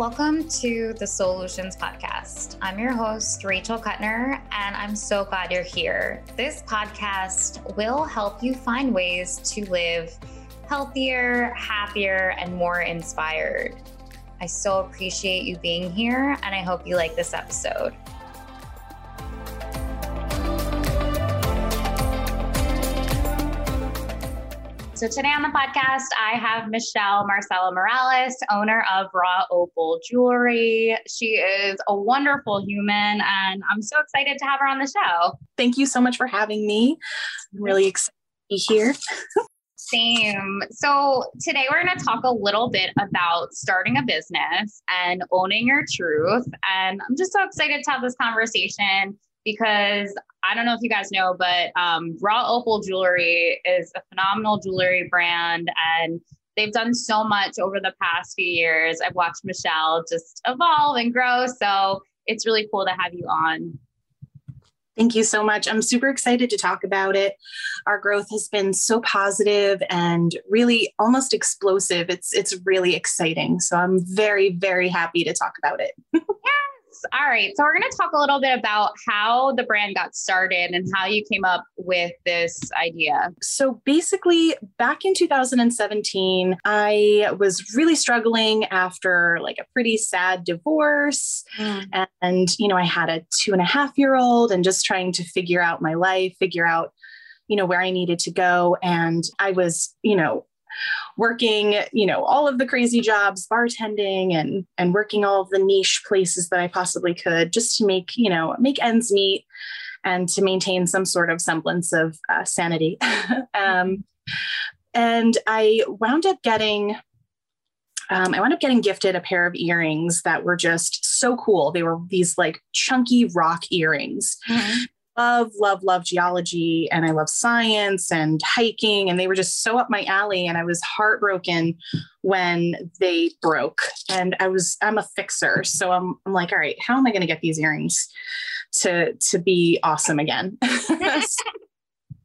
Welcome to the Solutions Podcast. I'm your host, Rachel Kuttner, and I'm so glad you're here. This podcast will help you find ways to live healthier, happier, and more inspired. I so appreciate you being here, and I hope you like this episode. So today on the podcast, I have Michelle Marcela Morales, owner of Raw Opal Jewelry. She is a wonderful human, and I'm so excited to have her on the show. Thank you so much for having me. I'm really excited to be here. Same. So today we're going to talk a little bit about starting a business and owning your truth. And I'm just so excited to have this conversation because I don't know if you guys know, but um, Raw Opal Jewelry is a phenomenal jewelry brand and they've done so much over the past few years. I've watched Michelle just evolve and grow. So it's really cool to have you on. Thank you so much. I'm super excited to talk about it. Our growth has been so positive and really almost explosive. It's it's really exciting. So I'm very very happy to talk about it. yeah, all right. So we're going to talk a little bit about how the brand got started and how you came up with this idea. So basically, back in 2017, I was really struggling after like a pretty sad divorce. Mm. And, you know, I had a two and a half year old and just trying to figure out my life, figure out you know where i needed to go and i was you know working, you know, all of the crazy jobs, bartending and and working all of the niche places that I possibly could just to make, you know, make ends meet and to maintain some sort of semblance of uh, sanity. um, and I wound up getting um, I wound up getting gifted a pair of earrings that were just so cool. They were these like chunky rock earrings. Mm-hmm love, love, love geology and I love science and hiking. And they were just so up my alley. And I was heartbroken when they broke. And I was, I'm a fixer. So I'm, I'm like, all right, how am I going to get these earrings to, to be awesome again?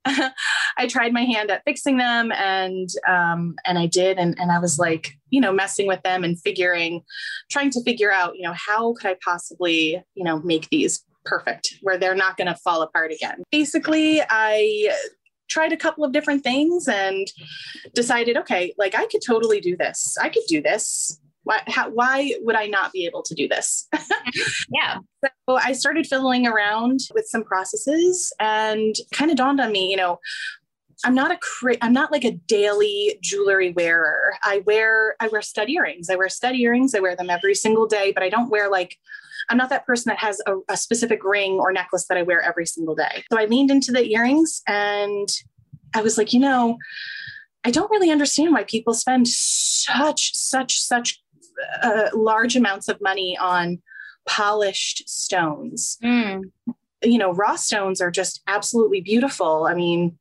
I tried my hand at fixing them and um, and I did and and I was like you know messing with them and figuring trying to figure out you know how could I possibly you know make these perfect where they're not going to fall apart again. Basically, I tried a couple of different things and decided, okay, like I could totally do this. I could do this. Why, how, why would I not be able to do this? yeah. So I started fiddling around with some processes and kind of dawned on me, you know, I'm not a cra- I'm not like a daily jewelry wearer. I wear I wear stud earrings. I wear stud earrings. I wear them every single day, but I don't wear like I'm not that person that has a, a specific ring or necklace that I wear every single day. So I leaned into the earrings and I was like, you know, I don't really understand why people spend such, such, such uh, large amounts of money on polished stones. Mm. You know, raw stones are just absolutely beautiful. I mean,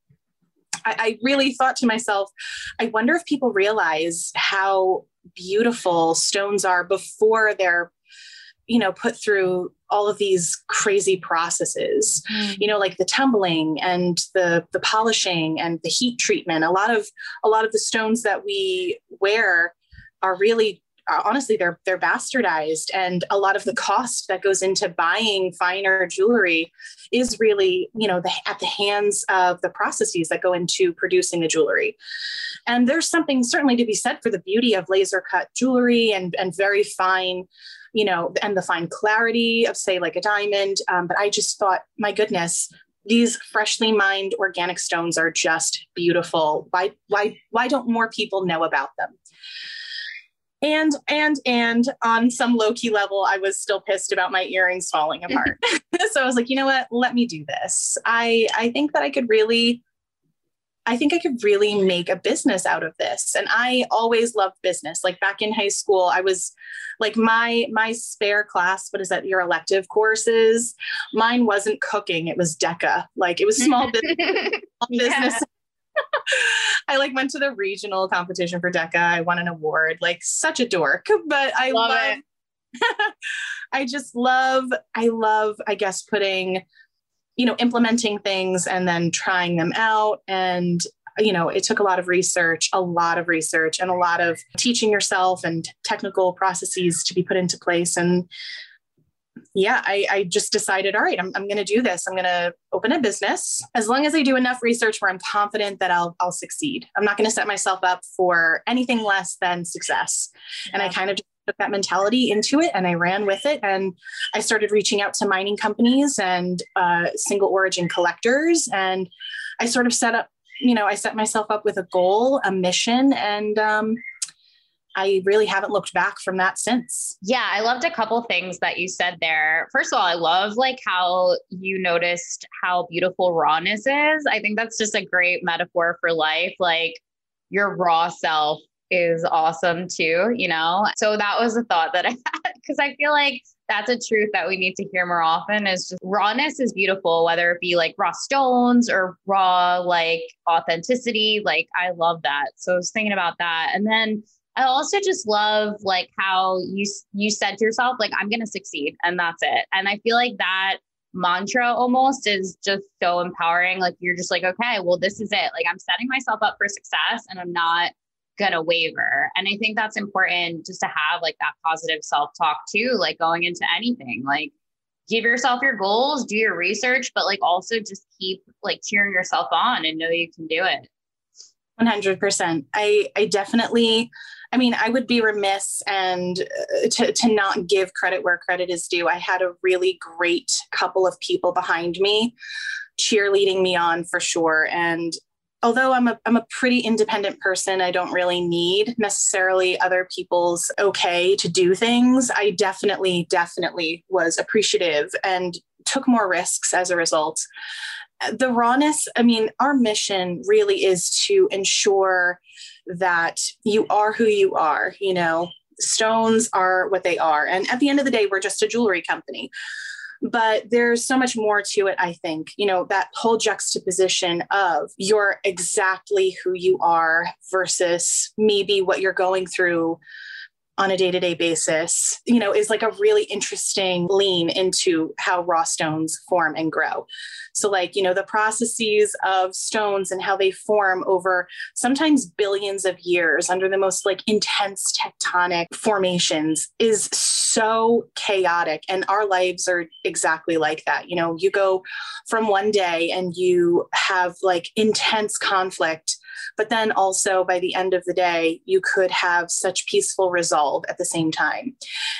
I, I really thought to myself, I wonder if people realize how beautiful stones are before they're you know put through all of these crazy processes. Mm. you know like the tumbling and the the polishing and the heat treatment. A lot of a lot of the stones that we wear are really uh, honestly they're they're bastardized. And a lot of the cost that goes into buying finer jewelry is really you know the, at the hands of the processes that go into producing the jewelry. And there's something certainly to be said for the beauty of laser cut jewelry and and very fine you know, and the fine clarity of, say, like a diamond. Um, but I just thought, my goodness, these freshly mined organic stones are just beautiful. Why, why, why don't more people know about them? And and and on some low key level, I was still pissed about my earrings falling apart. so I was like, you know what? Let me do this. I I think that I could really I think I could really make a business out of this. And I always loved business. Like back in high school, I was like my my spare class, what is that, your elective courses? Mine wasn't cooking, it was DECA. Like it was small business. business. I like went to the regional competition for DECA. I won an award, like such a dork, but I love, love I just love, I love, I guess, putting you know implementing things and then trying them out and you know, it took a lot of research, a lot of research, and a lot of teaching yourself and technical processes to be put into place. And yeah, I, I just decided, all right, I'm, I'm going to do this. I'm going to open a business as long as I do enough research where I'm confident that I'll, I'll succeed. I'm not going to set myself up for anything less than success. Yeah. And I kind of took that mentality into it and I ran with it. And I started reaching out to mining companies and uh, single origin collectors. And I sort of set up, you know, I set myself up with a goal, a mission, and um, I really haven't looked back from that since. Yeah, I loved a couple things that you said there. First of all, I love like how you noticed how beautiful rawness is. I think that's just a great metaphor for life. Like your raw self is awesome too, you know? So that was a thought that I had because I feel like that's a truth that we need to hear more often is just rawness is beautiful, whether it be like raw stones or raw like authenticity. Like I love that. So I was thinking about that. And then I also just love like how you you said to yourself like I'm going to succeed and that's it. And I feel like that mantra almost is just so empowering like you're just like okay, well this is it. Like I'm setting myself up for success and I'm not going to waver. And I think that's important just to have like that positive self-talk too like going into anything. Like give yourself your goals, do your research, but like also just keep like cheering yourself on and know you can do it. 100%. I I definitely I mean, I would be remiss and uh, to, to not give credit where credit is due. I had a really great couple of people behind me cheerleading me on for sure. And although I'm a, I'm a pretty independent person, I don't really need necessarily other people's okay to do things. I definitely, definitely was appreciative and took more risks as a result the rawness, I mean, our mission really is to ensure that you are who you are, you know, stones are what they are. And at the end of the day, we're just a jewelry company. But there's so much more to it, I think. You know, that whole juxtaposition of you're exactly who you are versus maybe what you're going through on a day-to-day basis you know is like a really interesting lean into how raw stones form and grow so like you know the processes of stones and how they form over sometimes billions of years under the most like intense tectonic formations is chaotic and our lives are exactly like that you know you go from one day and you have like intense conflict but then also by the end of the day, you could have such peaceful resolve at the same time.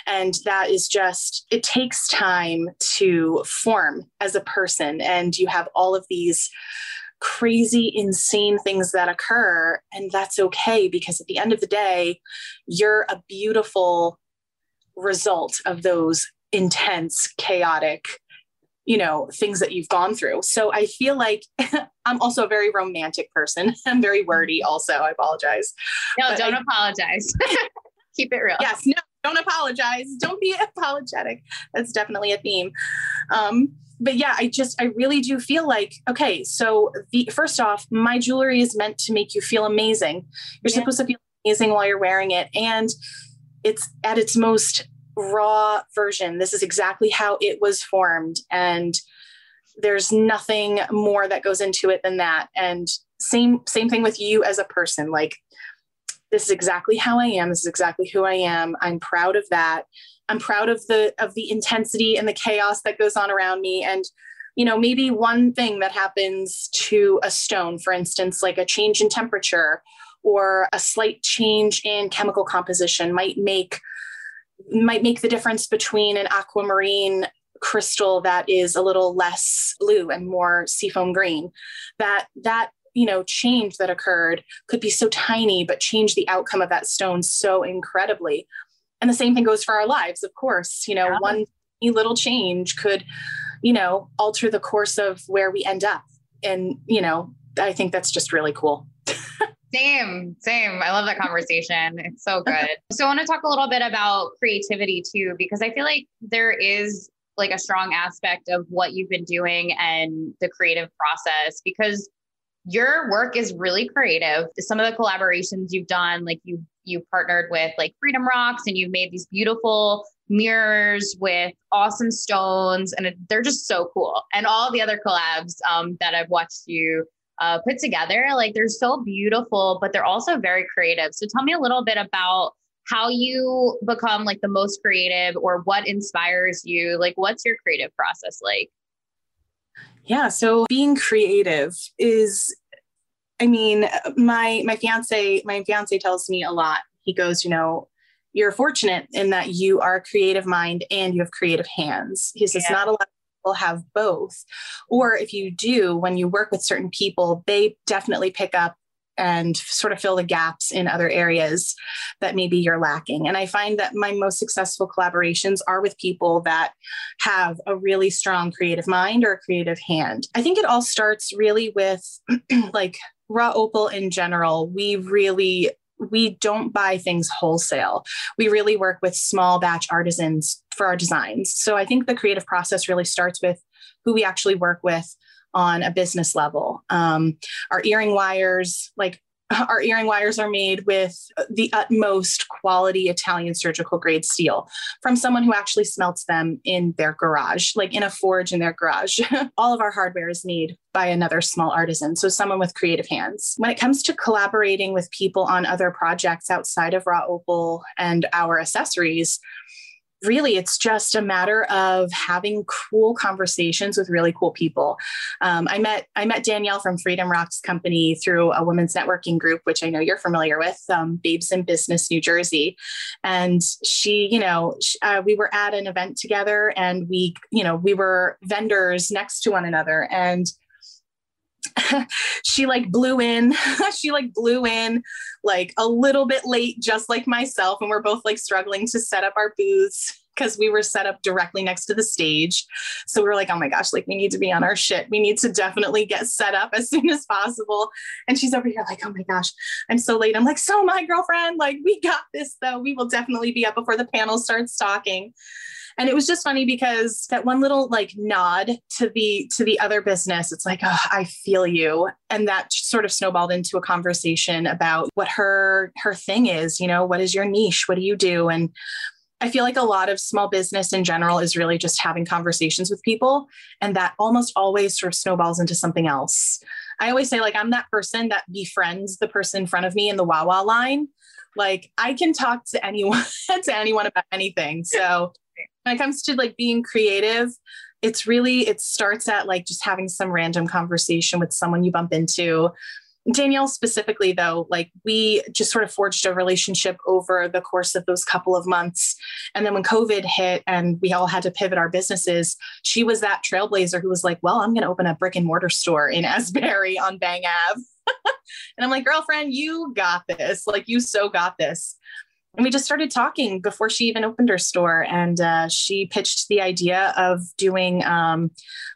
And that is just, it takes time to form as a person. And you have all of these crazy, insane things that occur. And that's okay because at the end of the day, you're a beautiful result of those intense, chaotic you know things that you've gone through. So i feel like i'm also a very romantic person. I'm very wordy also. I apologize. No but don't I, apologize. Keep it real. Yes no don't apologize. Don't be apologetic. That's definitely a theme. Um, but yeah i just i really do feel like okay so the first off my jewelry is meant to make you feel amazing. You're yeah. supposed to feel amazing while you're wearing it. And it's at its most raw version. This is exactly how it was formed. And there's nothing more that goes into it than that. And same same thing with you as a person. Like this is exactly how I am. This is exactly who I am. I'm proud of that. I'm proud of the of the intensity and the chaos that goes on around me. And you know, maybe one thing that happens to a stone, for instance, like a change in temperature or a slight change in chemical composition might make might make the difference between an aquamarine crystal that is a little less blue and more seafoam green. That that you know change that occurred could be so tiny but change the outcome of that stone so incredibly. And the same thing goes for our lives of course. You know yeah. one little change could you know alter the course of where we end up. And you know i think that's just really cool Same, same. I love that conversation. It's so good. so I want to talk a little bit about creativity too, because I feel like there is like a strong aspect of what you've been doing and the creative process because your work is really creative. Some of the collaborations you've done, like you you partnered with like Freedom Rocks and you've made these beautiful mirrors with awesome stones and they're just so cool. And all the other collabs um, that I've watched you uh, put together. Like they're so beautiful, but they're also very creative. So tell me a little bit about how you become like the most creative or what inspires you. Like, what's your creative process like? Yeah, so being creative is I mean, my my fiance my fiance tells me a lot. He goes, you know, you're fortunate in that you are a creative mind and you have creative hands. He says yeah. not a lot of people have both. Or if you do, when you work with certain people, they definitely pick up and sort of fill the gaps in other areas that maybe you're lacking. And I find that my most successful collaborations are with people that have a really strong creative mind or a creative hand. I think it all starts really with like raw opal in general. We really we don't buy things wholesale. We really work with small batch artisans for our designs. So I think the creative process really starts with who we actually work with on a business level. Um, our earring wires, like our earring wires are made with the utmost quality Italian surgical grade steel from someone who actually smelts them in their garage, like in a forge in their garage. All of our hardware is made by another small artisan, so someone with creative hands. When it comes to collaborating with people on other projects outside of Raw Opal and our accessories, really it's just a matter of having cool conversations with really cool people. Um, i met i met danielle from freedom rocks company through a women's networking group which i know you're familiar with um, babes in business new jersey. And she you know uh, we were at an event together and we you know we were vendors next to one another. And she like blew in. She like blew in like a little bit late just like myself and we're both like struggling to set up our booths because we were set up directly next to the stage. So we were like oh my gosh like we need to be on our shit. We need to definitely get set up as soon as possible. And she's over here like oh my gosh i'm so late. I'm like so my girlfriend. Like we got this though. We will definitely be up before the panel starts talking. And it was just funny because that one little like nod to the to the other business it's like oh, i feel you. And that sort of snowballed into a conversation about what her her thing is you know what is your niche? What do you do? And I feel like a lot of small business in general is really just having conversations with people. And that almost always sort of snowballs into something else. I always say, like, I'm that person that befriends the person in front of me in the Wawa line. Like, I can talk to anyone, to anyone about anything. So when it comes to like being creative, it's really, it starts at like just having some random conversation with someone you bump into Danielle specifically, though, like we just sort of forged a relationship over the course of those couple of months. And then when COVID hit and we all had to pivot our businesses, she was that trailblazer who was like, Well, I'm going to open a brick and mortar store in Asbury on Bang Ave. and I'm like, Girlfriend, you got this. Like, you so got this. And we just started talking before she even opened her store. And uh, she pitched the idea of doing um,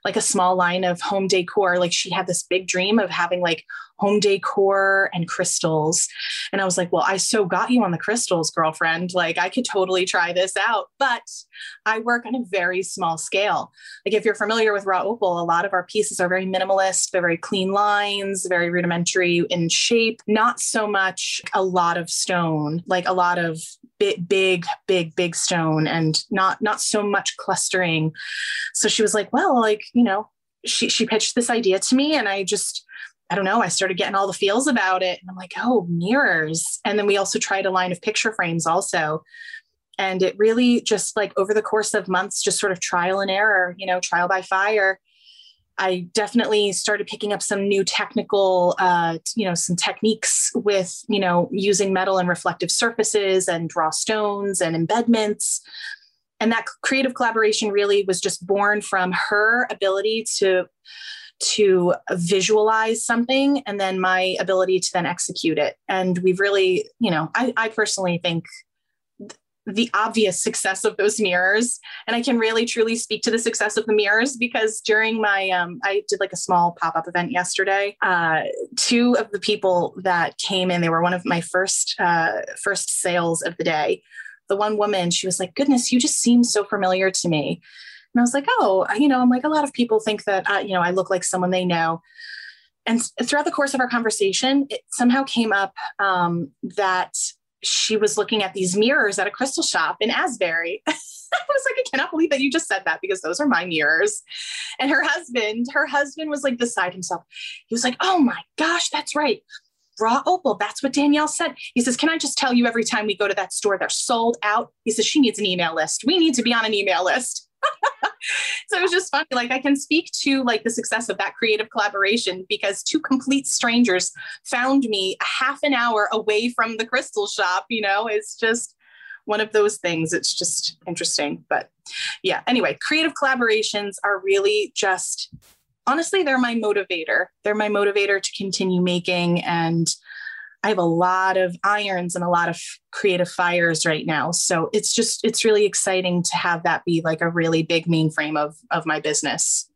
like a small line of home decor. Like she had this big dream of having like home decor and crystals. And I was like, well, I so got you on the crystals, girlfriend. Like, I could totally try this out. But I work on a very small scale. Like, if you're familiar with Raw Opal, a lot of our pieces are very minimalist, they're very clean lines, very rudimentary in shape, not so much a lot of stone, like a lot of big, big, big, big stone and not not so much clustering. So she was like, well, like, you know, she she pitched this idea to me and I just I don't know, I started getting all the feels about it. And I'm like, oh, mirrors. And then we also tried a line of picture frames also. And it really just like over the course of months, just sort of trial and error, you know, trial by fire. I definitely started picking up some new technical, uh, you know, some techniques with, you know, using metal and reflective surfaces and draw stones and embedments. And that creative collaboration really was just born from her ability to to visualize something and then my ability to then execute it. And we've really, you know, I, I personally think the obvious success of those mirrors. And i can really truly speak to the success of the mirrors because during my um, i did like a small pop-up event yesterday uh, two of the people that came in they were one of my first uh, first sales of the day. The one woman she was like goodness you just seem so familiar to me. And I was like, oh, you know, I'm like, a lot of people think that, uh, you know, I look like someone they know. And throughout the course of our conversation, it somehow came up um, that she was looking at these mirrors at a crystal shop in Asbury. I was like, I cannot believe that you just said that because those are my mirrors. And her husband, her husband was like beside himself. He was like, Oh my gosh, that's right. Raw opal. That's what Danielle said. He says, Can I just tell you every time we go to that store, they're sold out? He says, She needs an email list. We need to be on an email list. so it was just funny. Like I can speak to like the success of that creative collaboration because two complete strangers found me a half an hour away from the crystal shop. You know, it's just one of those things. It's just interesting. But yeah, anyway, creative collaborations are really just honestly, they're my motivator. They're my motivator to continue making. And I have a lot of irons and a lot of creative fires right now. So it's just, it's really exciting to have that be like a really big mainframe of, of my business.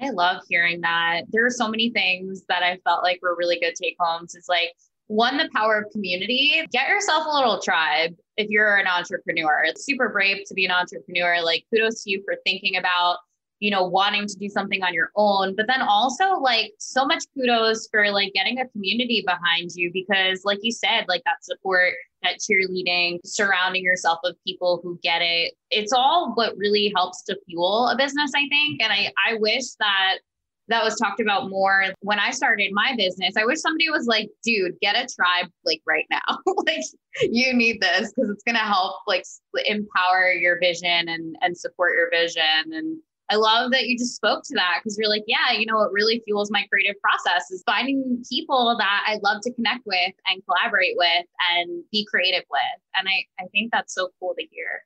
I love hearing that. There are so many things that I felt like were really good take homes. It's like one, the power of community. Get yourself a little tribe if you're an entrepreneur. It's super brave to be an entrepreneur. Like, kudos to you for thinking about, you know, wanting to do something on your own. But then also, like, so much kudos for like getting a community behind you because, like you said, like that support, that cheerleading, surrounding yourself with people who get it. It's all what really helps to fuel a business, I think. And I, I wish that that was talked about more when I started my business. I wish somebody was like, dude, get a tribe like right now. like you need this because it's going to help like empower your vision and and support your vision and I love that you just spoke to that because you're like, yeah, you know, what really fuels my creative process is finding people that I love to connect with and collaborate with and be creative with. And I, I think that's so cool to hear.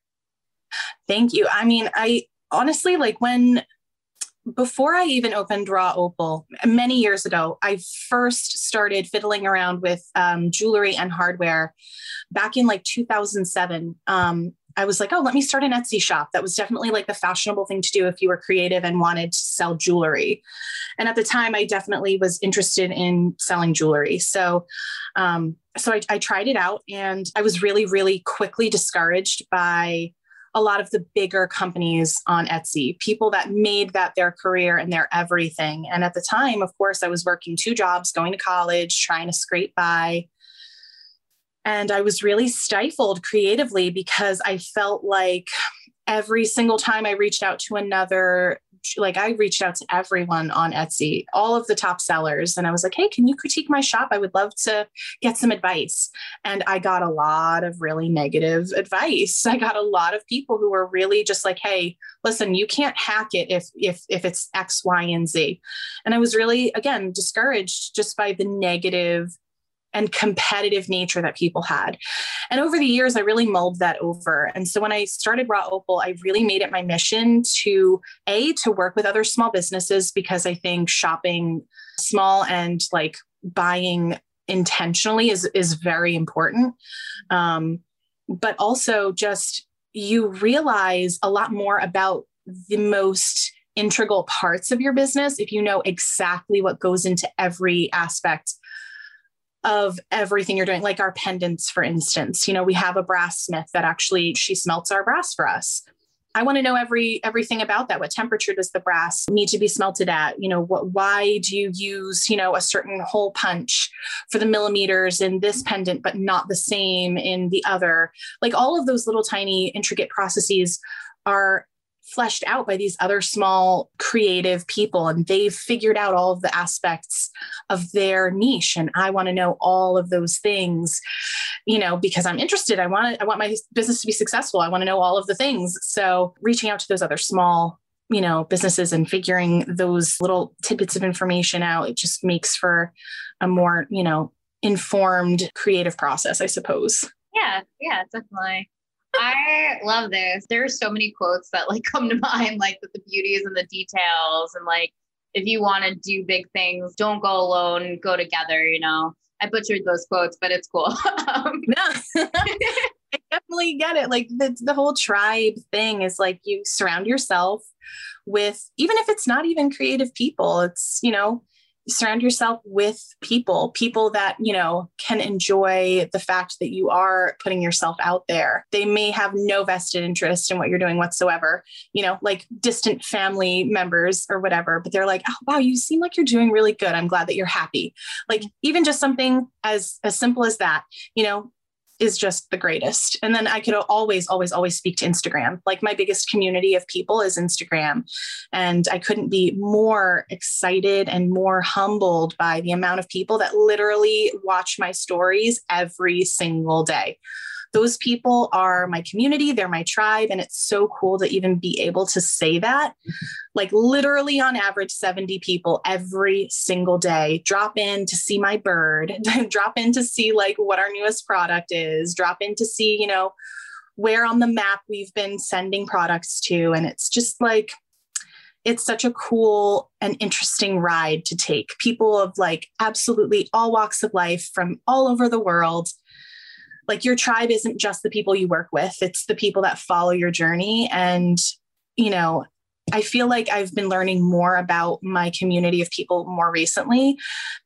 Thank you. I mean, I honestly like when before I even opened Raw Opal many years ago, I first started fiddling around with um, jewelry and hardware back in like 2007. Um, I was like, oh, let me start an Etsy shop. That was definitely like the fashionable thing to do if you were creative and wanted to sell jewelry. And at the time, I definitely was interested in selling jewelry. So, um, so I, I tried it out, and I was really, really quickly discouraged by a lot of the bigger companies on Etsy, people that made that their career and their everything. And at the time, of course, I was working two jobs, going to college, trying to scrape by. And I was really stifled creatively because I felt like every single time I reached out to another like I reached out to everyone on Etsy, all of the top sellers, and I was like, hey, can you critique my shop? I would love to get some advice. And I got a lot of really negative advice. I got a lot of people who were really just like, hey, listen, you can't hack it if if if it's X, Y, and Z. And I was really, again, discouraged just by the negative and competitive nature that people had. And over the years, I really mulled that over. And so when I started Raw Opal, I really made it my mission to A, to work with other small businesses because I think shopping small and like buying intentionally is is very important. Um, but also just you realize a lot more about the most integral parts of your business if you know exactly what goes into every aspect of everything you're doing like our pendants for instance. You know we have a brass smith that actually she smelts our brass for us. I want to know every everything about that. What temperature does the brass need to be smelted at? You know what why do you use you know a certain hole punch for the millimeters in this pendant but not the same in the other? Like all of those little tiny intricate processes are fleshed out by these other small creative people and they've figured out all of the aspects of their niche and i want to know all of those things you know because i'm interested. I want i want my business to be successful. I want to know all of the things. So reaching out to those other small you know businesses and figuring those little tidbits of information out it just makes for a more you know informed creative process i suppose. Yeah yeah definitely I love this. There are so many quotes that like come to mind, like that the beauty is in the details and like if you want to do big things, don't go alone, go together, you know. I butchered those quotes, but it's cool. um, no. I definitely get it. Like the, the whole tribe thing is like you surround yourself with, even if it's not even creative people, it's, you know, surround yourself with people, people that, you know, can enjoy the fact that you are putting yourself out there. They may have no vested interest in what you're doing whatsoever, you know, like distant family members or whatever, but they're like, oh, wow, you seem like you're doing really good. I'm glad that you're happy. Like, even just something as, as simple as that, you know, is just the greatest. And then I could always, always, always speak to Instagram. Like my biggest community of people is Instagram. And I couldn't be more excited and more humbled by the amount of people that literally watch my stories every single day those people are my community, they're my tribe. And it's so cool to even be able to say that. Like, literally, on average, 70 people every single day drop in to see my bird, drop in to see like what our newest product is, drop in to see, you know, where on the map we've been sending products to. And it's just like, it's such a cool and interesting ride to take. People of like absolutely all walks of life from all over the world like your tribe isn't just the people you work with, it's the people that follow your journey. And, you know, I feel like I've been learning more about my community of people more recently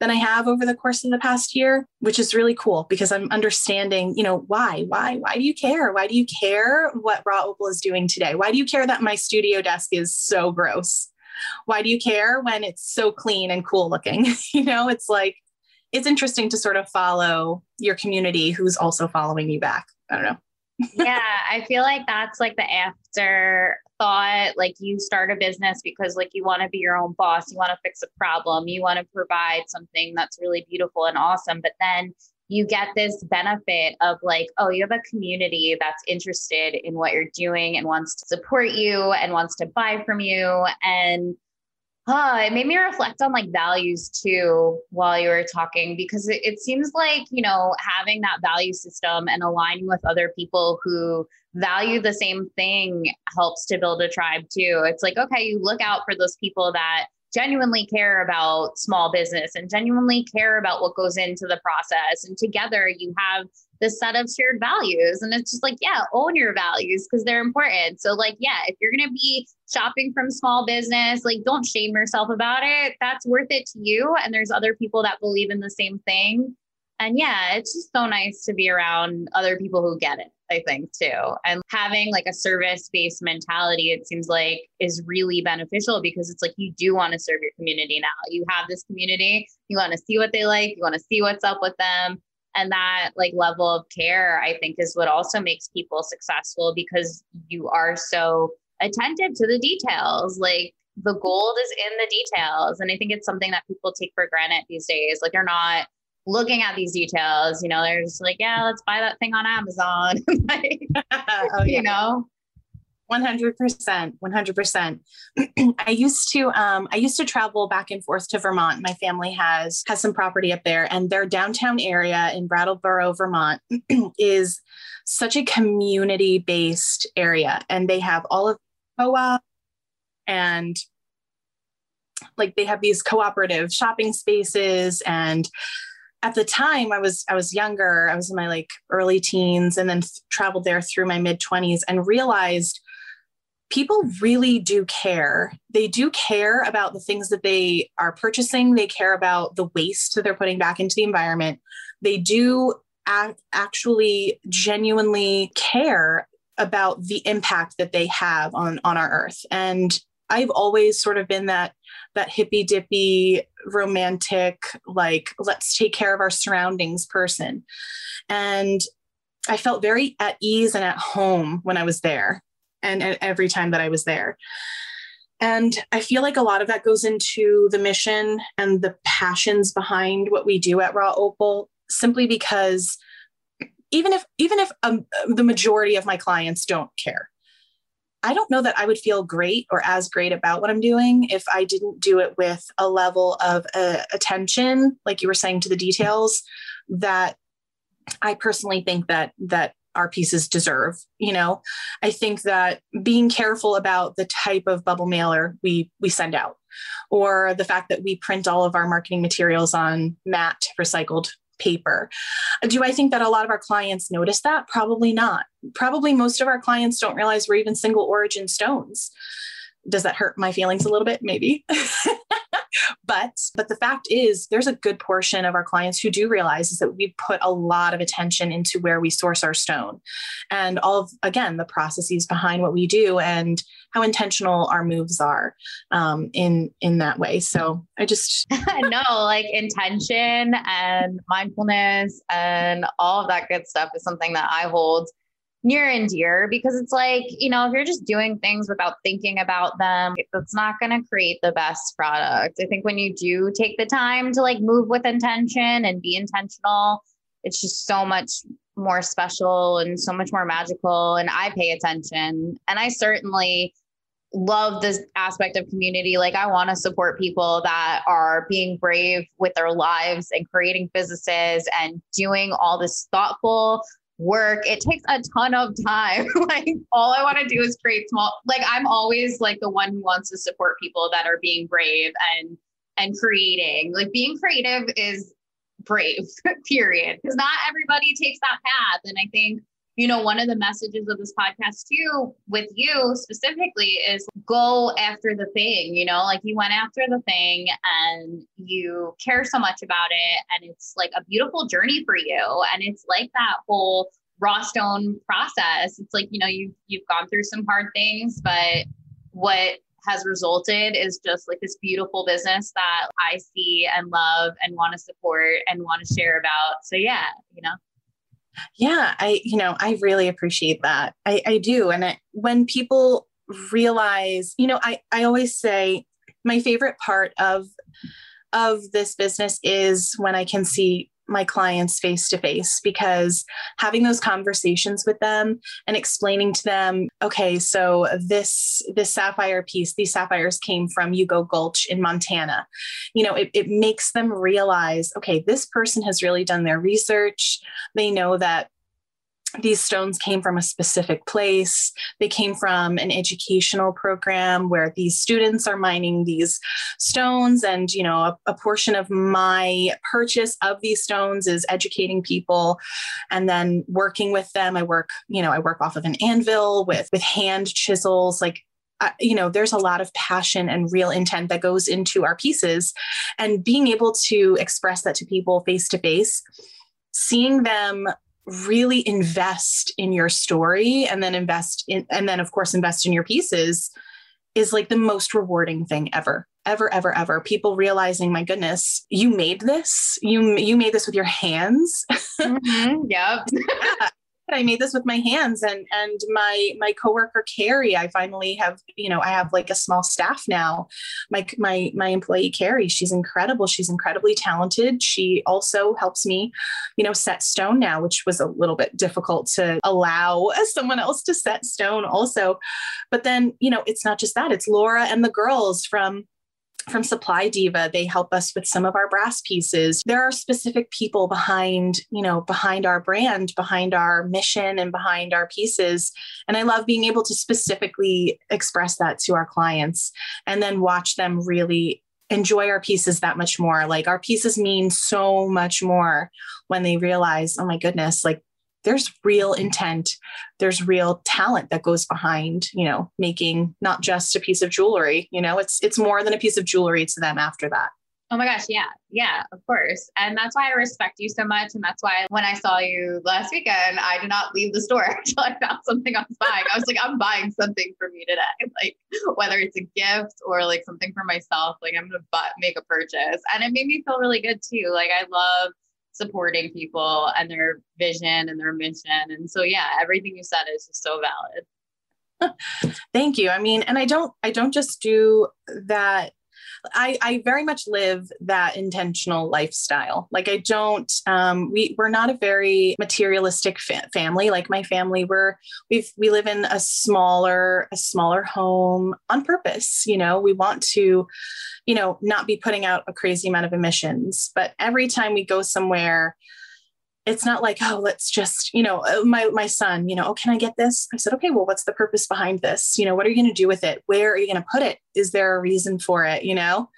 than I have over the course of the past year, which is really cool because I'm understanding, you know, why, why, why do you care? Why do you care what Raw Opal is doing today? Why do you care that my studio desk is so gross? Why do you care when it's so clean and cool looking? you know, it's like, it's interesting to sort of follow your community who's also following you back. I don't know. yeah, I feel like that's like the after thought. Like you start a business because like you want to be your own boss, you want to fix a problem, you want to provide something that's really beautiful and awesome. But then you get this benefit of like, oh, you have a community that's interested in what you're doing and wants to support you and wants to buy from you. And uh, it made me reflect on like values too while you were talking because it, it seems like you know having that value system and aligning with other people who value the same thing helps to build a tribe too. It's like okay you look out for those people that genuinely care about small business and genuinely care about what goes into the process. And together you have this set of shared values and it's just like yeah own your values because they're important. So like yeah if you're going to be shopping from small business like don't shame yourself about it. That's worth it to you and there's other people that believe in the same thing and yeah it's just so nice to be around other people who get it I think too. And having like a service based mentality, it seems like is really beneficial because it's like you do want to serve your community now. You have this community, you want to see what they like, you want to see what's up with them. And that like level of care, I think, is what also makes people successful because you are so attentive to the details. Like the gold is in the details. And I think it's something that people take for granted these days. Like they're not looking at these details, you know, they're just like, yeah, let's buy that thing on Amazon. like, oh, yeah. you know. 100% 100% i used to um, i used to travel back and forth to vermont my family has has some property up there and their downtown area in brattleboro vermont is such a community based area and they have all of co-op and like they have these cooperative shopping spaces and at the time I was I was younger, I was in my like early teens and then th- traveled there through my mid 20s and realized people really do care. They do care about the things that they are purchasing, they care about the waste that they're putting back into the environment. They do act, actually genuinely care about the impact that they have on on our earth and I've always sort of been that that hippy dippy romantic like let's take care of our surroundings person. And i felt very at ease and at home when i was there and, and every time that i was there. And i feel like a lot of that goes into the mission and the passions behind what we do at raw opal simply because even if even if um, the majority of my clients don't care I don't know that I would feel great or as great about what I'm doing if I didn't do it with a level of uh, attention, like you were saying, to the details that I personally think that that our pieces deserve. You know, I think that being careful about the type of bubble mailer we we send out, or the fact that we print all of our marketing materials on matte recycled paper. Do I think that a lot of our clients notice that? Probably not. Probably most of our clients don't realize we're even single origin stones. Does that hurt my feelings a little bit? Maybe. but but the fact is there's a good portion of our clients who do realize is that we put a lot of attention into where we source our stone. And all of again the processes behind what we do and how intentional our moves are um, in in that way. So i just no like intention and mindfulness and all of that good stuff is something that i hold near and dear because it's like, you know, if you're just doing things without thinking about them, that's not going to create the best product. I think when you do take the time to like move with intention and be intentional, it's just so much more special and so much more magical. And I pay attention. And I certainly love this aspect of community. Like, I want to support people that are being brave with their lives and creating businesses and doing all this thoughtful work. It takes a ton of time. like all I want to do is create small like I'm always like the one who wants to support people that are being brave and and creating. Like being creative is brave, period. Because not everybody takes that path. And I think you know, one of the messages of this podcast too, with you specifically, is go after the thing. You know, like you went after the thing and you care so much about it. And it's like a beautiful journey for you. And it's like that whole raw stone process. It's like, you know, you've you've gone through some hard things, but what has resulted is just like this beautiful business that I see and love and want to support and want to share about. So yeah, you know. Yeah, I, you know, I really appreciate that. I, I do. And I, when people realize, you know, I, I always say my favorite part of of this business is when I can see my clients face to face because having those conversations with them and explaining to them okay so this this sapphire piece these sapphires came from Yogo Gulch in Montana. You know it, it makes them realize okay this person has really done their research. They know that these stones came from a specific place. They came from an educational program where these students are mining these stones. And, you know, a, a, portion of my purchase of these stones is educating people and then working with them. I work, you know, I work off of an anvil with, with hand chisels, like uh, you know there's a lot of passion and real intent that goes into our pieces and being able to express that to people face to face seeing them really invest in your story and then invest in and then of course invest in your pieces is like the most rewarding thing ever ever ever ever people realizing my goodness you made this you you made this with your hands mm-hmm. yep yeah. I made this with my hands and and my my coworker Carrie I finally have you know I have like a small staff now. My my my employee Carrie she's incredible. She's incredibly talented. She also helps me you know set stone now which was a little bit difficult to allow someone else to set stone also. But then you know it's not just that. It's Laura and the girls from from Supply Diva. They help us with some of our brass pieces. There are specific people behind, you know, behind our brand, behind our mission, and behind our pieces. And I love being able to specifically express that to our clients and then watch them really enjoy our pieces that much more. Like our pieces mean so much more when they realize, oh my goodness, like there's real intent. There's real talent that goes behind you know making not just a piece of jewelry you know it's it's more than a piece of jewelry to them after that. Oh my gosh yeah yeah of course. And that's why i respect you so much. And that's why when i saw you last weekend i did not leave the store until i found something i was buying. I was like i'm buying something for me today. Like whether it's a gift or like something for myself like i'm gonna buy, make a purchase. And it made me feel really good too. Like i love supporting people and their vision and their mission. And so, yeah, everything you said is just so valid. Thank you. I mean, and I don't, I don't just do that I, I very much live that intentional lifestyle. Like I don't, um, we we're not a very materialistic fa- family. Like my family, we're we've we live in a smaller a smaller home on purpose. You know, we want to, you know, not be putting out a crazy amount of emissions. But every time we go somewhere, it's not like oh let's just you know uh, my my son you know oh can i get this? I said okay well what's the purpose behind this? You know what are you going to do with it? Where are you going to put it? Is there a reason for it? You know?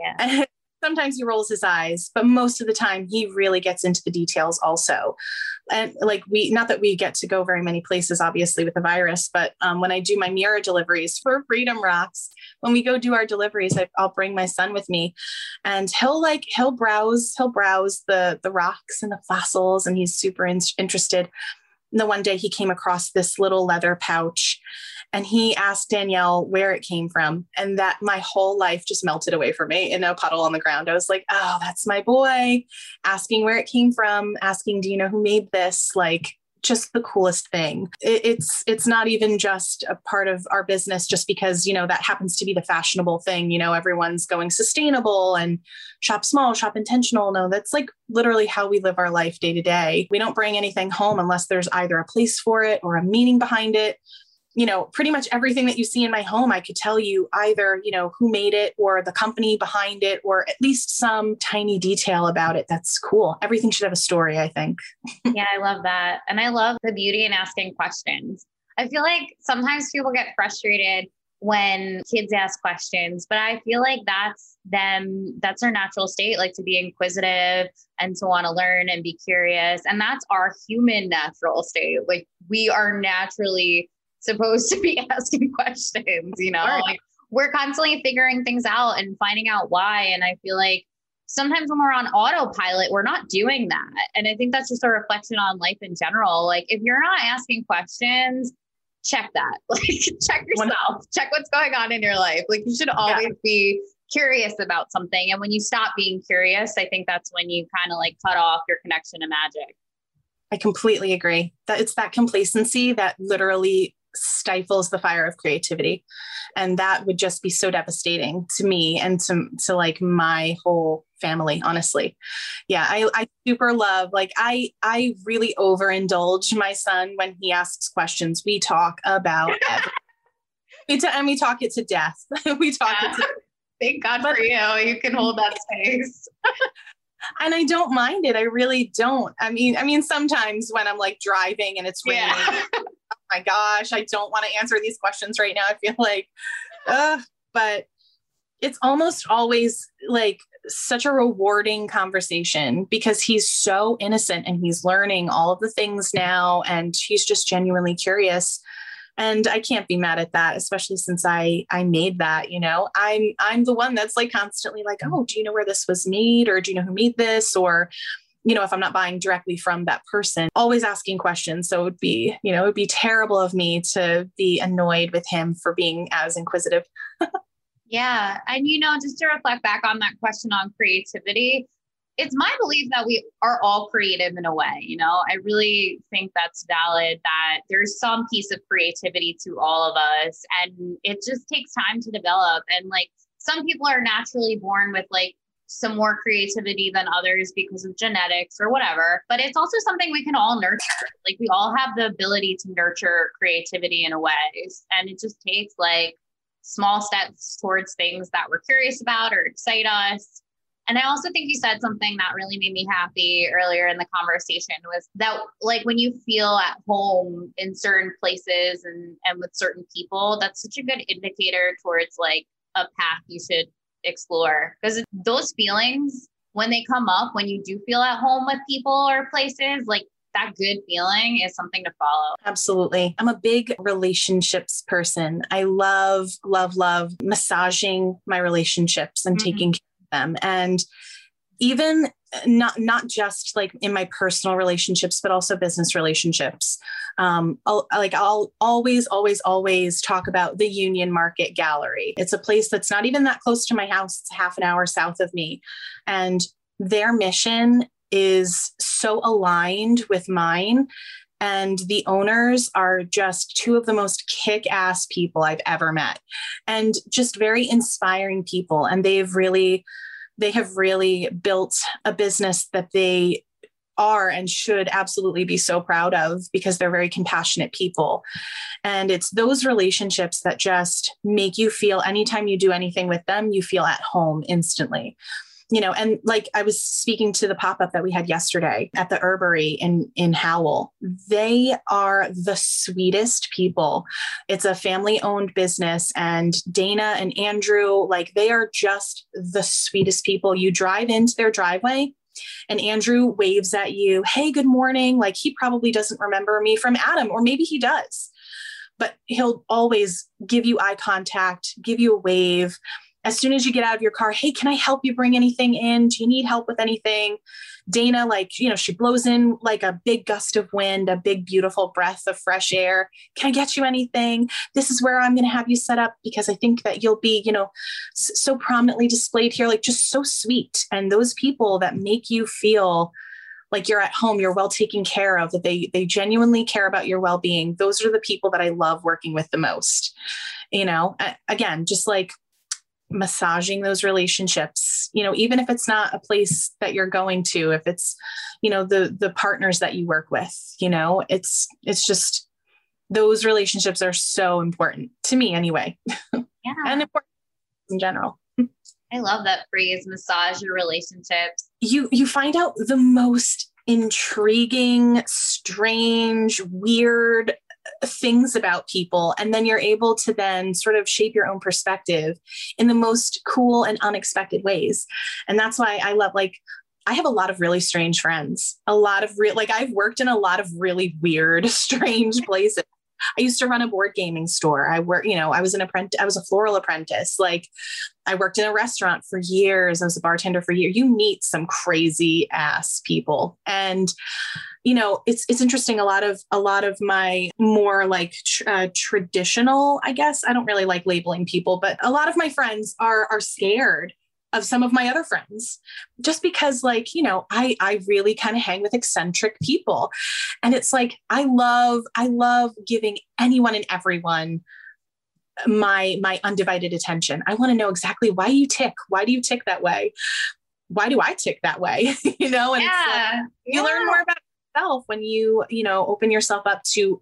Yeah. Sometimes he rolls his eyes, but most of the time he really gets into the details also. And like we, not that we get to go very many places, obviously, with the virus, but um, when I do my Mira deliveries for Freedom Rocks, when we go do our deliveries, I, will bring my son with me, and he'll like he'll browse, he'll browse the the rocks and the fossils, and he's super in- interested. And the one day he came across this little leather pouch and he asked Danielle where it came from. And that my whole life just melted away from me in a puddle on the ground. I was like, oh, that's my boy, asking where it came from, asking, do you know who made this? Like, just the coolest thing. it's it's not even just a part of our business just because you know that happens to be the fashionable thing. You know, everyone's going sustainable and shop small, shop intentional. No, that's like literally how we live our life day to day. We don't bring anything home unless there's either a place for it or a meaning behind it you know, pretty much everything that you see in my home, I could tell you either, you know, who made it or the company behind it, or at least some tiny detail about it that's cool. Everything should have a story, I think. yeah, I love that. And I love the beauty in asking questions. I feel like sometimes people get frustrated when kids ask questions, but I feel like that's them, that's their natural state, like to be inquisitive and to want to learn and be curious. And that's our human natural state. Like we are naturally supposed to be asking questions, you know, like we're constantly figuring things out and finding out why. And I feel like sometimes when we're on autopilot, we're not doing that. And I think that's just a reflection on life in general. Like if you're not asking questions, check that. Like check yourself, check what's going on in your life. Like you should always yeah. be curious about something. And when you stop being curious, I think that's when you kind of like cut off your connection to magic. I completely agree. That it's that complacency that literally stifles the fire of creativity and that would just be so devastating to me and to, to like my whole family honestly yeah I, I super love like i i really overindulge my son when he asks questions we talk about we t- and we talk it to death we talk yeah. it to thank god but, for you you can hold that space and I don't mind it. I really don't. I mean, I mean, sometimes when I'm like driving and it's raining, yeah my gosh, I don't want to answer these questions right now. I feel like, uh, but it's almost always like such a rewarding conversation because he's so innocent and he's learning all of the things now and he's just genuinely curious. And i can't be mad at that especially since i i made that you know? I'm i'm the one that's like constantly like oh do you know where this was made? Or do you know who made this? Or you know, if I'm not buying directly from that person, always asking questions. So it would be, you know, it would be terrible of me to be annoyed with him for being as inquisitive. yeah. And, you know, just to reflect back on that question on creativity, it's my belief that we are all creative in a way. You know, I really think that's valid that there's some piece of creativity to all of us, and it just takes time to develop. And like some people are naturally born with like some more creativity than others because of genetics or whatever. But it's also something we can all nurture. Like we all have the ability to nurture creativity in a way. And it just takes like small steps towards things that we're curious about or excite us. And I also think you said something that really made me happy earlier in the conversation was that like when you feel at home in certain places and and with certain people, that's such a good indicator towards like a path you should explore because those feelings when they come up when you do feel at home with people or places like that good feeling is something to follow. Absolutely. I'm a big relationships person. I love, love, love massaging my relationships and mm-hmm. taking care of them. And even not not just like in my personal relationships but also business relationships. Um I'll, like i'll always always always talk about the union market gallery. It's a place that's not even that close to my house. It's half an hour south of me. And their mission is so aligned with mine. And the owners are just two of the most kick ass people I've ever met. And just very inspiring people. And they've really they have really built a business that they are and should absolutely be so proud of because they're very compassionate people. And it's those relationships that just make you feel anytime you do anything with them, you feel at home instantly. You know, and like I was speaking to the pop up that we had yesterday at the Herbery in in Howell. They are the sweetest people. It's a family owned business, and Dana and Andrew, like they are just the sweetest people. You drive into their driveway. And Andrew waves at you, Hey, good morning. Like he probably doesn't remember me from Adam, or maybe he does, but he'll always give you eye contact, give you a wave as soon as you get out of your car, hey, can I help you bring anything in? Do you need help with anything? Dana, like, you know, she blows in like a big gust of wind, a big, beautiful breath of fresh air. Can I get you anything? This is where I'm going to have you set up because I think that you'll be, you know, so prominently displayed here, like just so sweet. And those people that make you feel like you're at home, you're well taken care of, that they they genuinely care about your well-being. Those are the people that I love working with the most. You know, again, just like massaging those relationships you know even if it's not a place that you're going to if it's you know the the partners that you work with you know it's it's just those relationships are so important to me anyway. Yeah. And important in general. I love that phrase massage your relationships. You you find out the most intriguing strange weird things about people and then you're able to then sort of shape your own perspective in the most cool and unexpected ways and that's why i love like I have a lot of really strange friends. A lot of real, like I've worked in a lot of really weird, strange places. I used to run a board gaming store. I work, you know, I was an apprentice, I was a floral apprentice. Like I worked in a restaurant for years. I was a bartender for years. You meet some crazy ass people. And you know, it's it's interesting a lot of a lot of my more like tr- uh, traditional, I guess. I don't really like labeling people, but a lot of my friends are are scared of some of my other friends just because like you know i i really kind of hang with eccentric people and it's like i love i love giving anyone and everyone my my undivided attention i want to know exactly why you tick why do you tick that way why do i tick that way you know and yeah. Like, you yeah. learn more about yourself when you you know open yourself up to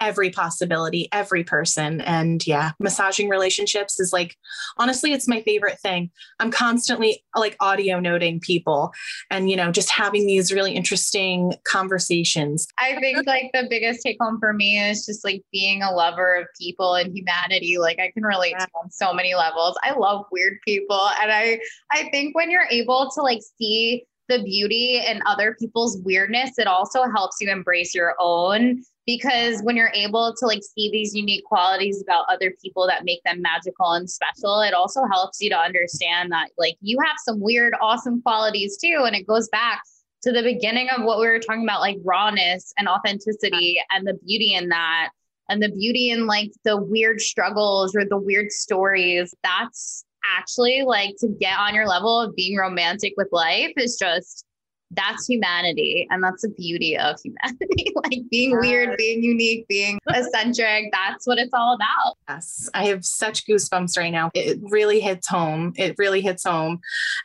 every possibility, every person. And yeah, massaging relationships is like, honestly, it's my favorite thing. I'm constantly like audio noting people and, you know, just having these really interesting conversations. I think like the biggest take home for me is just like being a lover of people and humanity. Like I can relate yeah. to on so many levels. I love weird people. And I, I think when you're able to like see the beauty in other people's weirdness, it also helps you embrace your own because when you're able to like see these unique qualities about other people that make them magical and special it also helps you to understand that like you have some weird awesome qualities too and it goes back to the beginning of what we were talking about like rawness and authenticity and the beauty in that and the beauty in like the weird struggles or the weird stories. That's actually like to get on your level of being romantic with life is just that's humanity and that's the beauty of humanity like being yes. weird being unique being eccentric that's what it's all about yes i have such goosebumps right now it really hits home it really hits home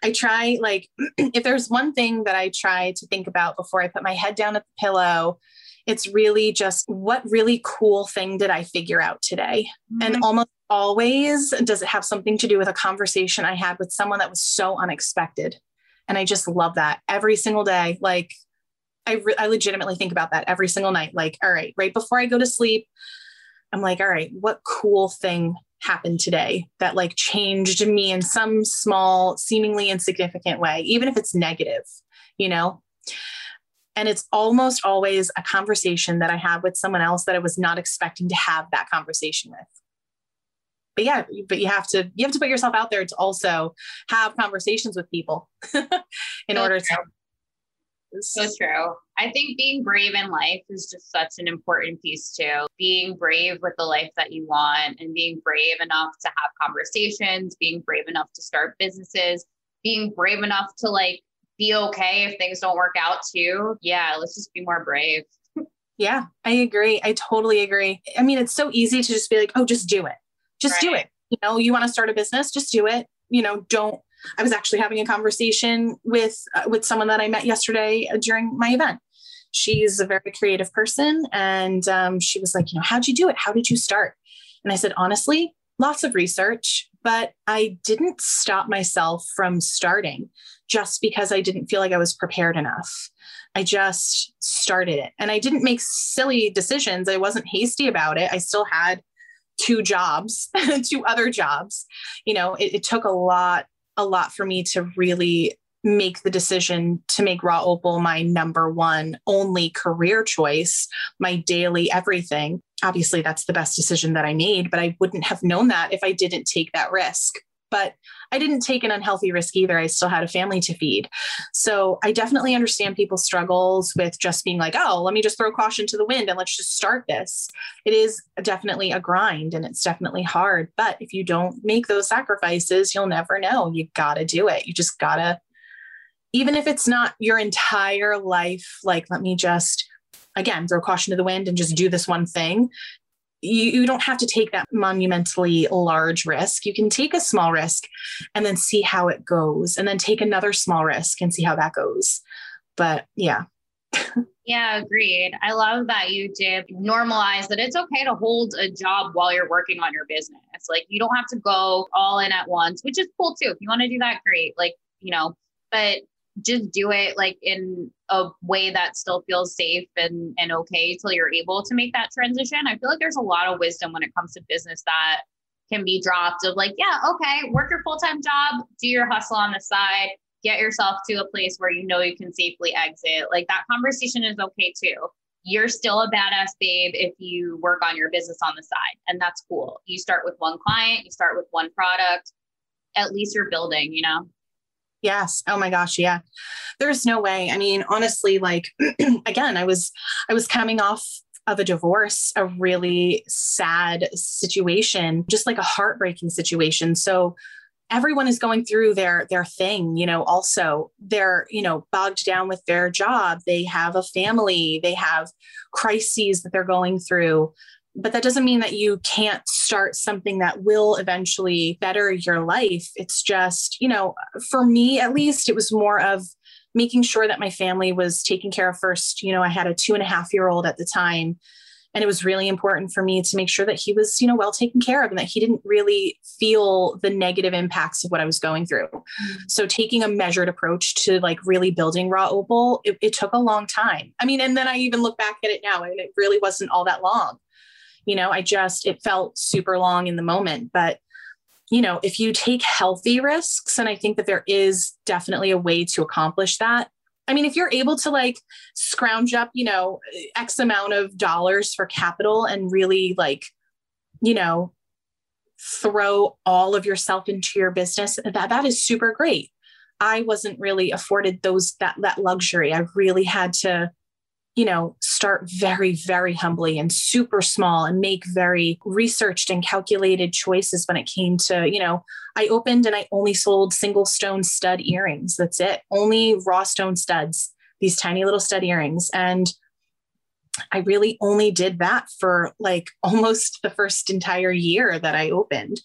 i try like if there's one thing that i try to think about before i put my head down at the pillow it's really just what really cool thing did i figure out today mm-hmm. and almost always does it have something to do with a conversation i had with someone that was so unexpected and I just love that every single day. Like I, re- I legitimately think about that every single night. Like, all right, right before I go to sleep, I'm like, all right, what cool thing happened today that like changed me in some small, seemingly insignificant way, even if it's negative, you know? And it's almost always a conversation that I have with someone else that I was not expecting to have that conversation with but yeah, but you have to you have to put yourself out there to also have conversations with people in so order true. to. So true. I think being brave in life is just such an important piece too. Being brave with the life that you want and being brave enough to have conversations, being brave enough to start businesses, being brave enough to like be okay if things don't work out too. Yeah, let's just be more brave. yeah, I agree. I totally agree. I mean, it's so easy to just be like, oh, just do it just right. do it. You know, you want to start a business, just do it. You know, don't. I was actually having a conversation with uh, with someone that I met yesterday uh, during my event. She's a very creative person, and um, she was like, you know, how'd you do it? How did you start? And I said, honestly, lots of research, but I didn't stop myself from starting just because I didn't feel like I was prepared enough. I just started it and I didn't make silly decisions. I wasn't hasty about it. I still had two jobs, two other jobs. You know, it, it took a lot, a lot for me to really make the decision to make Raw Opal my number one only career choice, my daily everything. Obviously, that's the best decision that I made, but I wouldn't have known that if I didn't take that risk but I didn't take an unhealthy risk either. I still had a family to feed. So I definitely understand people's struggles with just being like, oh, let me just throw caution to the wind and let's just start this. It is definitely a grind and it's definitely hard. But if you don't make those sacrifices, you'll never know. You got to do it. You just got to, even if it's not your entire life, like, let me just again throw caution to the wind and just do this one thing you, you don't have to take that monumentally large risk. You can take a small risk and then see how it goes, and then take another small risk and see how that goes. But yeah. yeah, agreed. I love that you did normalize that it's okay to hold a job while you're working on your business. Like you don't have to go all in at once, which is cool too. If you want to do that, great. Like, you know, but just do it like in a way that still feels safe and and okay till you're able to make that transition. I feel like there's a lot of wisdom when it comes to business that can be dropped of like, yeah, okay, work your full-time job, do your hustle on the side, get yourself to a place where you know you can safely exit. Like that conversation is okay too. You're still a badass babe if you work on your business on the side, and that's cool. You start with one client, you start with one product. At least you're building, you know? Yes. Oh my gosh. Yeah. There's no way. I mean, honestly, like, again, I was, I was coming off of a divorce, a really sad situation, just like a heartbreaking situation. So everyone is going through their their thing you know also they're you know bogged down with their job they have a family they have crises that they're going through but that doesn't mean that you can't start something that will eventually better your life. It's just, you know, for me at least, it was more of making sure that my family was taken care of first. You know, I had a two and a half year old at the time. And it was really important for me to make sure that he was, you know, well taken care of and that he didn't really feel the negative impacts of what I was going through. Mm-hmm. So taking a measured approach to like really building Raw Opal, it, it took a long time. I mean, and then I even look back at it now and it really wasn't all that long you know i just it felt super long in the moment but you know if you take healthy risks and i think that there is definitely a way to accomplish that. I mean if you're able to like scrounge up you know x amount of dollars for capital and really like you know throw all of yourself into your business that that is super great. I wasn't really afforded those that that luxury. I really had to you know, start very, very humbly and super small and make very researched and calculated choices when it came to, you know, I opened and I only sold single stone stud earrings. That's it. Only raw stone studs, these tiny little stud earrings. And I really only did that for like almost the first entire year that I opened.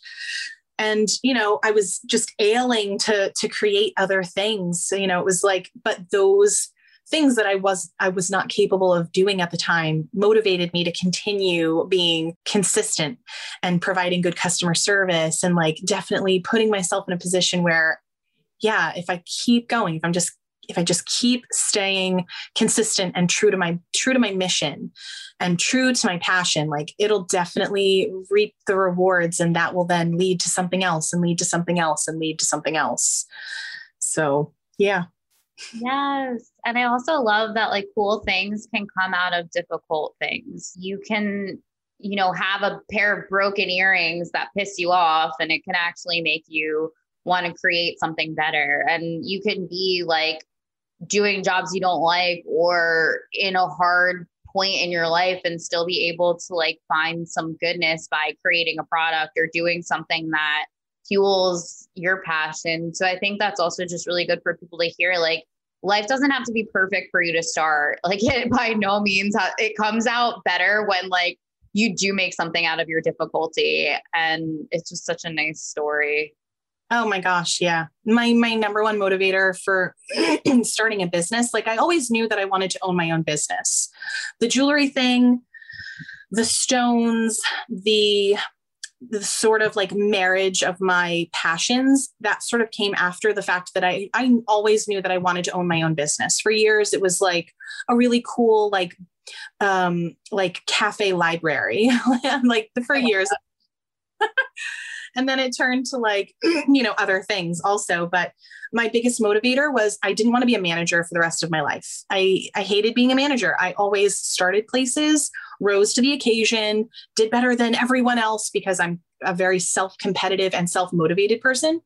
And, you know, I was just ailing to to create other things. So, you know, it was like, but those things that I was I was not capable of doing at the time motivated me to continue being consistent and providing good customer service and like definitely putting myself in a position where yeah, if I keep going, if I'm just if I just keep staying consistent and true to my true to my mission and true to my passion, like it'll definitely reap the rewards and that will then lead to something else and lead to something else and lead to something else. So, yeah. Yes. And I also love that like cool things can come out of difficult things. You can, you know, have a pair of broken earrings that piss you off and it can actually make you want to create something better. And you can be like doing jobs you don't like or in a hard point in your life and still be able to like find some goodness by creating a product or doing something that fuels your passion. So I think that's also just really good for people to hear like life doesn't have to be perfect for you to start. Like it by no means uh, it comes out better when like you do make something out of your difficulty and it's just such a nice story. Oh my gosh, yeah. My my number one motivator for starting a business, like I always knew that I wanted to own my own business. The jewelry thing, the stones, the the sort of like marriage of my passions that sort of came after the fact that I I always knew that I wanted to own my own business. For years it was like a really cool like um like cafe library like for years and then it turned to like you know other things also. But my biggest motivator was i didn't want to be a manager for the rest of my life. I i hated being a manager. I always started places rose to the occasion did better than everyone else because i'm a very self-competitive and self-motivated person.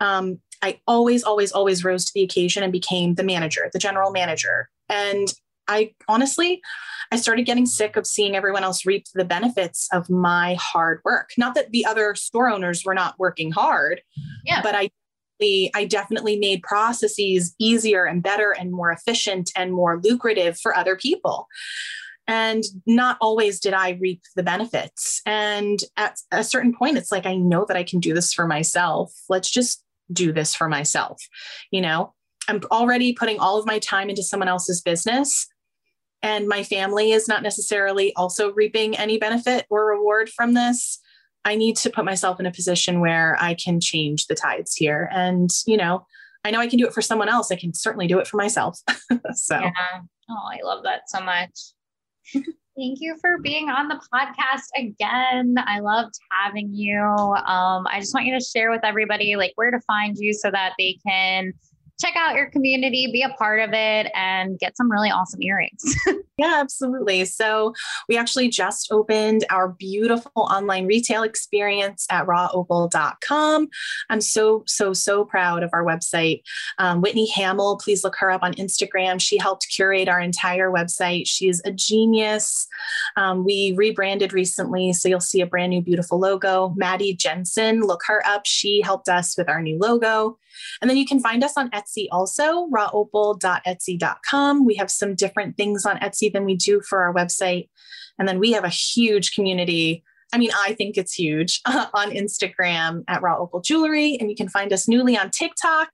Um, i always always always rose to the occasion and became the manager the general manager. And I honestly, I started getting sick of seeing everyone else reap the benefits of my hard work. Not that the other store owners were not working hard, yeah. but I I definitely made processes easier and better and more efficient and more lucrative for other people. And not always did I reap the benefits. And at a certain point, it's like, I know that I can do this for myself. Let's just do this for myself. You know, I'm already putting all of my time into someone else's business and my family is not necessarily also reaping any benefit or reward from this, I need to put myself in a position where I can change the tides here. And, you know, I know I can do it for someone else. I can certainly do it for myself. so, yeah. Oh, I love that so much. Thank you for being on the podcast again. I loved having you. Um, I just want you to share with everybody like where to find you so that they can check out your community, be a part of it, and get some really awesome earrings. yeah, absolutely. So, we actually just opened our beautiful online retail experience at rawopal.com. I'm so, so, so proud of our website. Um, Whitney Hamill, please look her up on Instagram. She helped curate our entire website. She's a genius. Um, we rebranded recently, so you'll see a brand new, beautiful logo. Maddie Jensen, look her up. She helped us with our new logo. And then you can find us on Etsy also, rawopal.etsy.com. We have some different things on Etsy than we do for our website. And then we have a huge community. I mean, I think it's huge on Instagram at Raw Opal Jewelry. And you can find us newly on TikTok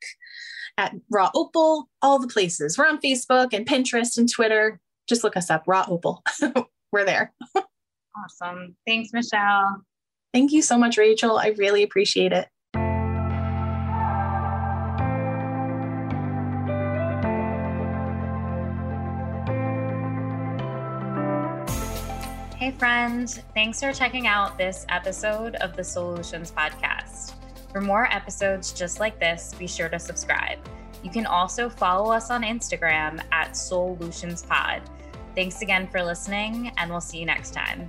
at Raw Opal, all the places. We're on Facebook and Pinterest and Twitter. Just look us up, Raw Opal. We're there. awesome. Thanks, Michelle. Thank you so much, Rachel. I really appreciate it. Hey, friends. Thanks for checking out this episode of the Solutions Podcast. For more episodes just like this, be sure to subscribe. You can also follow us on Instagram at SolutionsPod. Thanks again for listening, and we'll see you next time.